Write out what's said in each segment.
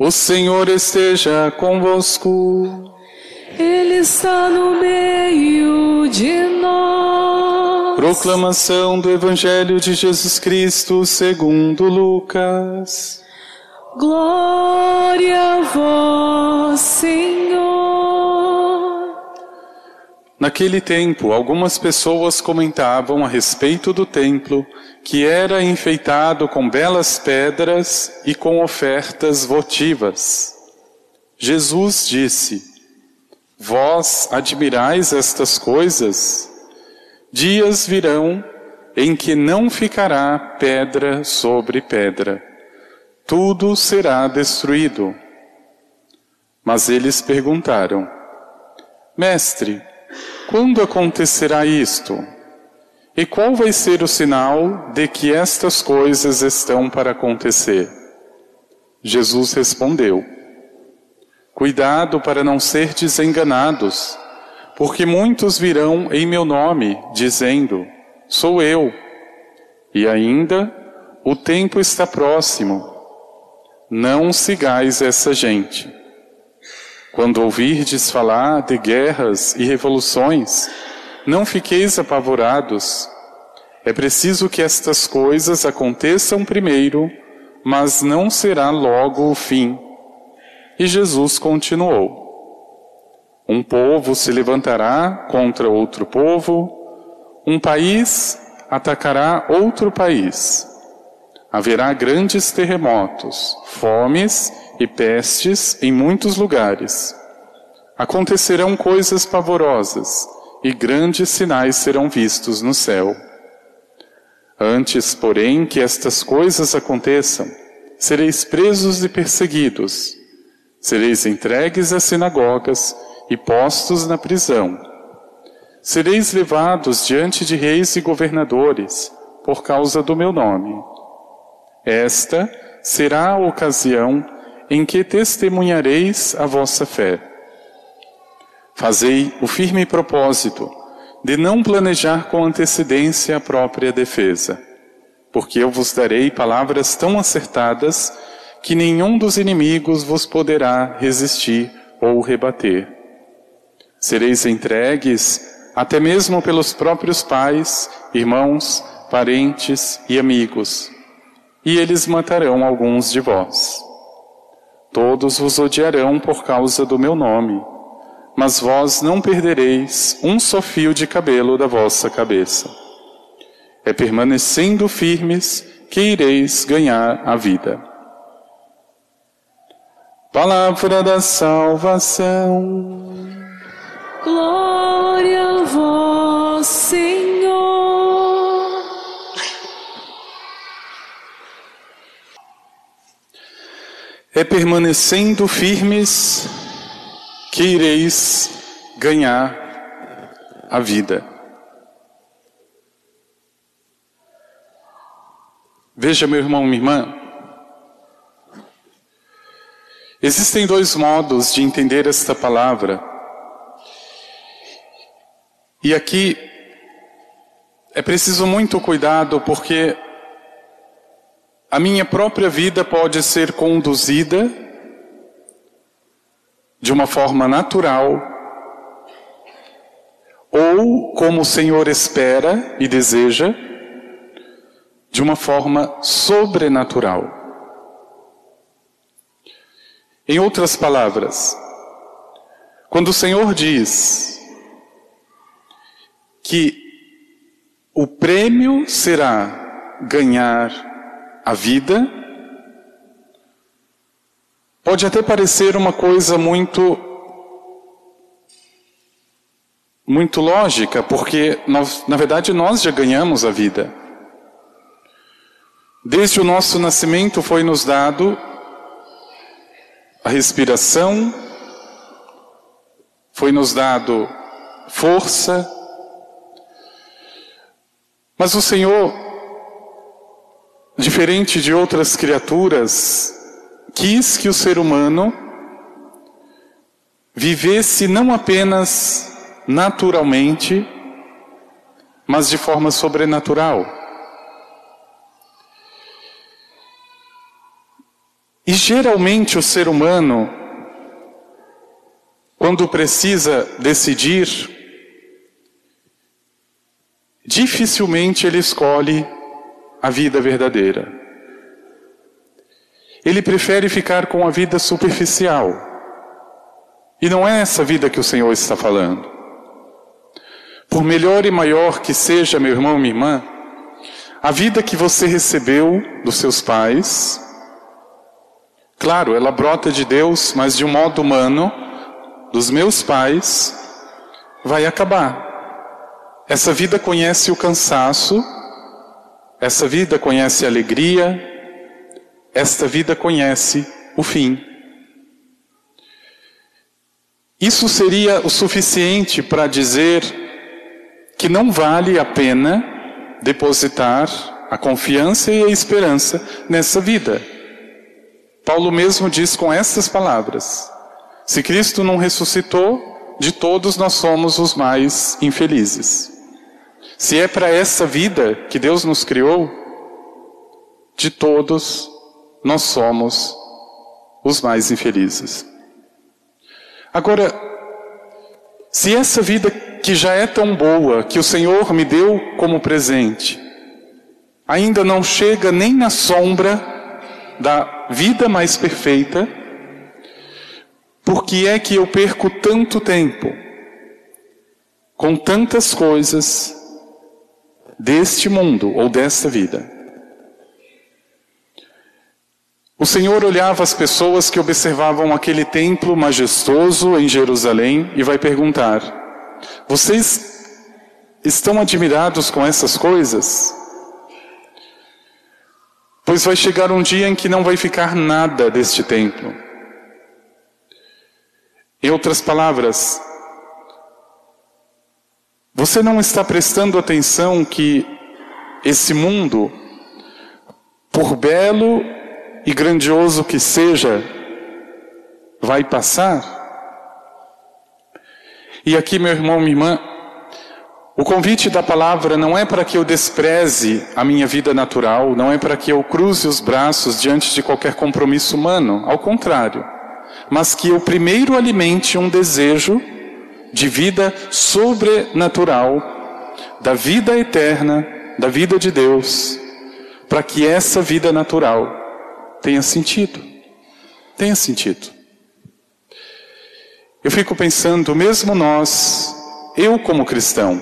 O Senhor esteja convosco. Ele está no meio de nós. Proclamação do Evangelho de Jesus Cristo segundo Lucas. Glória a vós, Senhor. Naquele tempo, algumas pessoas comentavam a respeito do templo que era enfeitado com belas pedras e com ofertas votivas. Jesus disse: Vós admirais estas coisas? Dias virão em que não ficará pedra sobre pedra. Tudo será destruído. Mas eles perguntaram: Mestre, quando acontecerá isto? E qual vai ser o sinal de que estas coisas estão para acontecer? Jesus respondeu: Cuidado para não ser desenganados, porque muitos virão em meu nome, dizendo: Sou eu. E ainda, o tempo está próximo. Não sigais essa gente. Quando ouvirdes falar de guerras e revoluções, não fiqueis apavorados. É preciso que estas coisas aconteçam primeiro, mas não será logo o fim. E Jesus continuou: Um povo se levantará contra outro povo, um país atacará outro país. Haverá grandes terremotos, fomes e pestes em muitos lugares. Acontecerão coisas pavorosas e grandes sinais serão vistos no céu. Antes, porém, que estas coisas aconteçam, sereis presos e perseguidos, sereis entregues às sinagogas e postos na prisão. Sereis levados diante de reis e governadores por causa do meu nome. Esta será a ocasião em que testemunhareis a vossa fé. Fazei o firme propósito de não planejar com antecedência a própria defesa, porque eu vos darei palavras tão acertadas que nenhum dos inimigos vos poderá resistir ou rebater. Sereis entregues até mesmo pelos próprios pais, irmãos, parentes e amigos, e eles matarão alguns de vós. Todos vos odiarão por causa do meu nome, mas vós não perdereis um só fio de cabelo da vossa cabeça. É permanecendo firmes que ireis ganhar a vida. Palavra da salvação. Glória a vós, Senhor. É permanecendo firmes que ireis ganhar a vida. Veja, meu irmão, minha irmã, existem dois modos de entender esta palavra. E aqui é preciso muito cuidado porque a minha própria vida pode ser conduzida de uma forma natural ou como o Senhor espera e deseja, de uma forma sobrenatural. Em outras palavras, quando o Senhor diz que o prêmio será ganhar a vida, pode até parecer uma coisa muito muito lógica, porque nós, na verdade nós já ganhamos a vida. Desde o nosso nascimento foi nos dado a respiração, foi nos dado força, mas o Senhor diferente de outras criaturas, quis que o ser humano vivesse não apenas naturalmente, mas de forma sobrenatural. E geralmente o ser humano, quando precisa decidir, dificilmente ele escolhe a vida verdadeira. Ele prefere ficar com a vida superficial. E não é essa vida que o Senhor está falando. Por melhor e maior que seja, meu irmão minha irmã, a vida que você recebeu dos seus pais, claro, ela brota de Deus, mas de um modo humano, dos meus pais, vai acabar. Essa vida conhece o cansaço, essa vida conhece alegria, esta vida conhece o fim. Isso seria o suficiente para dizer que não vale a pena depositar a confiança e a esperança nessa vida. Paulo mesmo diz com estas palavras: Se Cristo não ressuscitou, de todos nós somos os mais infelizes. Se é para essa vida que Deus nos criou, de todos nós somos os mais infelizes. Agora, se essa vida que já é tão boa, que o Senhor me deu como presente, ainda não chega nem na sombra da vida mais perfeita, por que é que eu perco tanto tempo com tantas coisas deste mundo ou desta vida? O Senhor olhava as pessoas que observavam aquele templo majestoso em Jerusalém e vai perguntar: Vocês estão admirados com essas coisas? Pois vai chegar um dia em que não vai ficar nada deste templo. Em outras palavras, você não está prestando atenção que esse mundo, por belo e grandioso que seja, vai passar? E aqui, meu irmão, minha irmã, o convite da palavra não é para que eu despreze a minha vida natural, não é para que eu cruze os braços diante de qualquer compromisso humano, ao contrário, mas que eu primeiro alimente um desejo de vida sobrenatural, da vida eterna, da vida de Deus, para que essa vida natural tenha sentido. Tenha sentido. Eu fico pensando, mesmo nós, eu como cristão,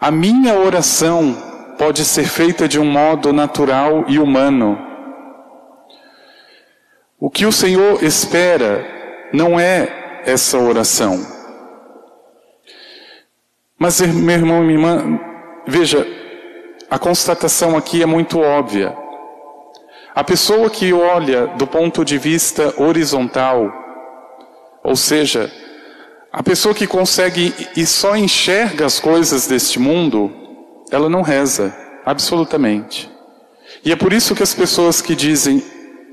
a minha oração pode ser feita de um modo natural e humano. O que o Senhor espera não é essa oração. Mas, meu irmão e minha irmã, veja, a constatação aqui é muito óbvia. A pessoa que olha do ponto de vista horizontal, ou seja, a pessoa que consegue e só enxerga as coisas deste mundo, ela não reza, absolutamente. E é por isso que as pessoas que dizem,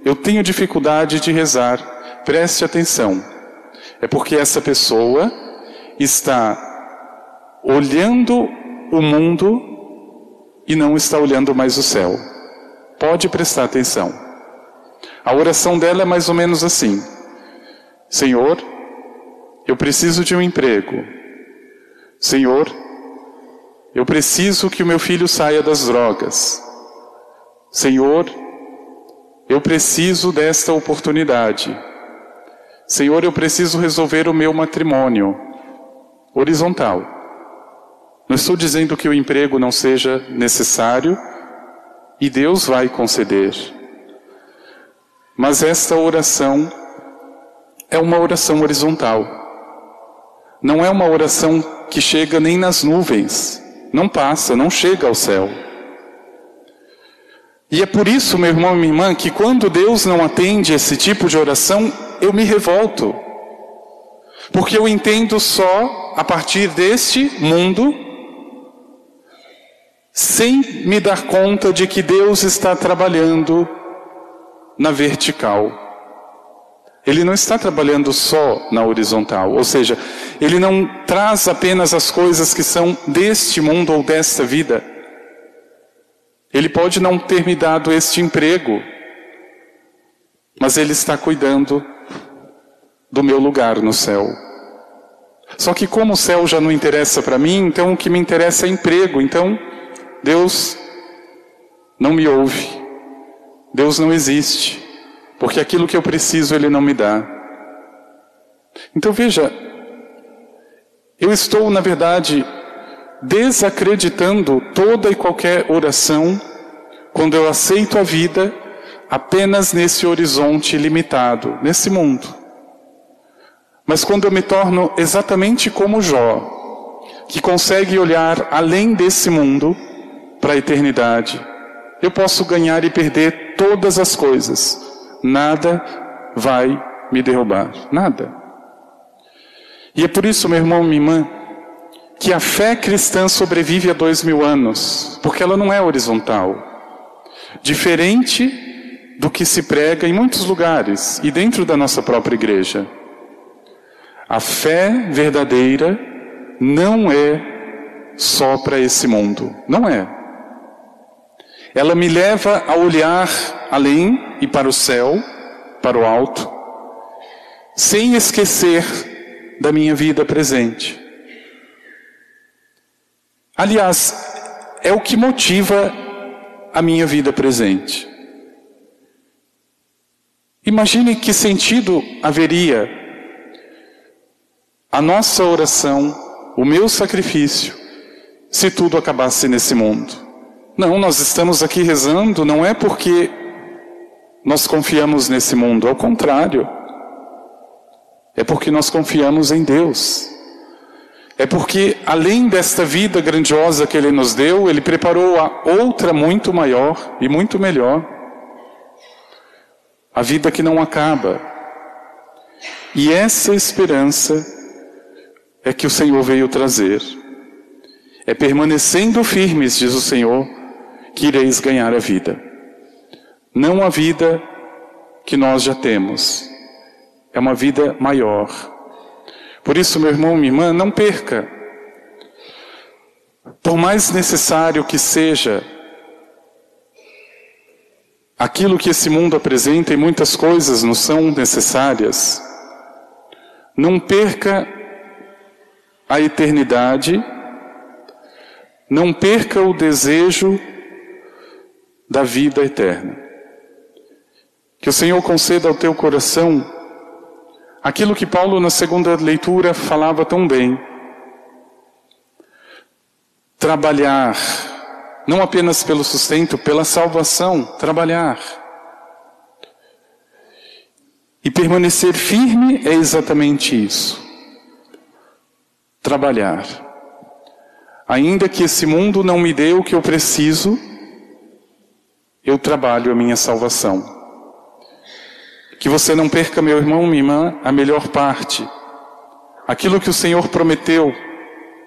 eu tenho dificuldade de rezar, preste atenção. É porque essa pessoa está olhando o mundo e não está olhando mais o céu. Pode prestar atenção. A oração dela é mais ou menos assim: Senhor, eu preciso de um emprego. Senhor, eu preciso que o meu filho saia das drogas. Senhor, eu preciso desta oportunidade. Senhor, eu preciso resolver o meu matrimônio. Horizontal. Não estou dizendo que o emprego não seja necessário, e Deus vai conceder. Mas esta oração é uma oração horizontal. Não é uma oração que chega nem nas nuvens, não passa, não chega ao céu. E é por isso, meu irmão e minha irmã, que quando Deus não atende esse tipo de oração, eu me revolto. Porque eu entendo só a partir deste mundo sem me dar conta de que Deus está trabalhando na vertical. Ele não está trabalhando só na horizontal, ou seja, ele não traz apenas as coisas que são deste mundo ou desta vida. Ele pode não ter me dado este emprego, mas Ele está cuidando do meu lugar no céu. Só que como o céu já não interessa para mim, então o que me interessa é emprego. Então Deus não me ouve. Deus não existe. Porque aquilo que eu preciso Ele não me dá. Então veja, eu estou, na verdade, desacreditando toda e qualquer oração quando eu aceito a vida apenas nesse horizonte limitado, nesse mundo. Mas quando eu me torno exatamente como Jó, que consegue olhar além desse mundo para a eternidade, eu posso ganhar e perder todas as coisas. Nada vai me derrubar. Nada. E é por isso, meu irmão, minha irmã, que a fé cristã sobrevive a dois mil anos, porque ela não é horizontal. Diferente do que se prega em muitos lugares e dentro da nossa própria igreja. A fé verdadeira não é só para esse mundo. Não é. Ela me leva a olhar além e para o céu, para o alto, sem esquecer da minha vida presente. Aliás, é o que motiva a minha vida presente. Imagine que sentido haveria a nossa oração, o meu sacrifício, se tudo acabasse nesse mundo. Não, nós estamos aqui rezando não é porque nós confiamos nesse mundo, ao contrário. É porque nós confiamos em Deus. É porque, além desta vida grandiosa que Ele nos deu, Ele preparou a outra muito maior e muito melhor a vida que não acaba. E essa esperança é que o Senhor veio trazer. É permanecendo firmes, diz o Senhor, que ireis ganhar a vida. Não a vida que nós já temos, é uma vida maior. Por isso, meu irmão, minha irmã, não perca. Por mais necessário que seja Aquilo que esse mundo apresenta e muitas coisas não são necessárias. Não perca a eternidade, não perca o desejo da vida eterna. Que o Senhor conceda ao teu coração aquilo que Paulo na segunda leitura falava tão bem. Trabalhar não apenas pelo sustento, pela salvação, trabalhar. E permanecer firme é exatamente isso. Trabalhar. Ainda que esse mundo não me dê o que eu preciso, eu trabalho a minha salvação. Que você não perca, meu irmão, minha irmã, a melhor parte. Aquilo que o Senhor prometeu,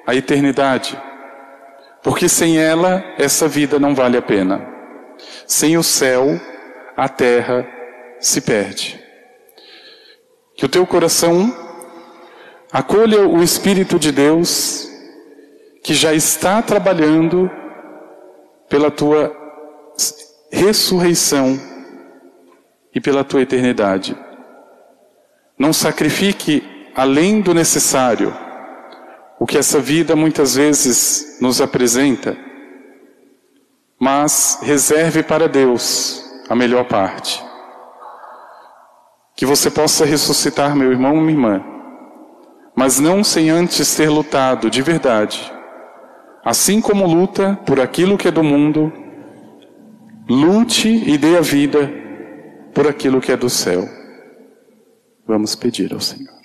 a eternidade. Porque sem ela, essa vida não vale a pena. Sem o céu, a terra se perde. Que o teu coração acolha o Espírito de Deus que já está trabalhando pela tua ressurreição e pela tua eternidade. Não sacrifique além do necessário o que essa vida muitas vezes nos apresenta, mas reserve para Deus a melhor parte. Que você possa ressuscitar, meu irmão, minha irmã, mas não sem antes ter lutado de verdade. Assim como luta por aquilo que é do mundo, lute e dê a vida por aquilo que é do céu. Vamos pedir ao Senhor.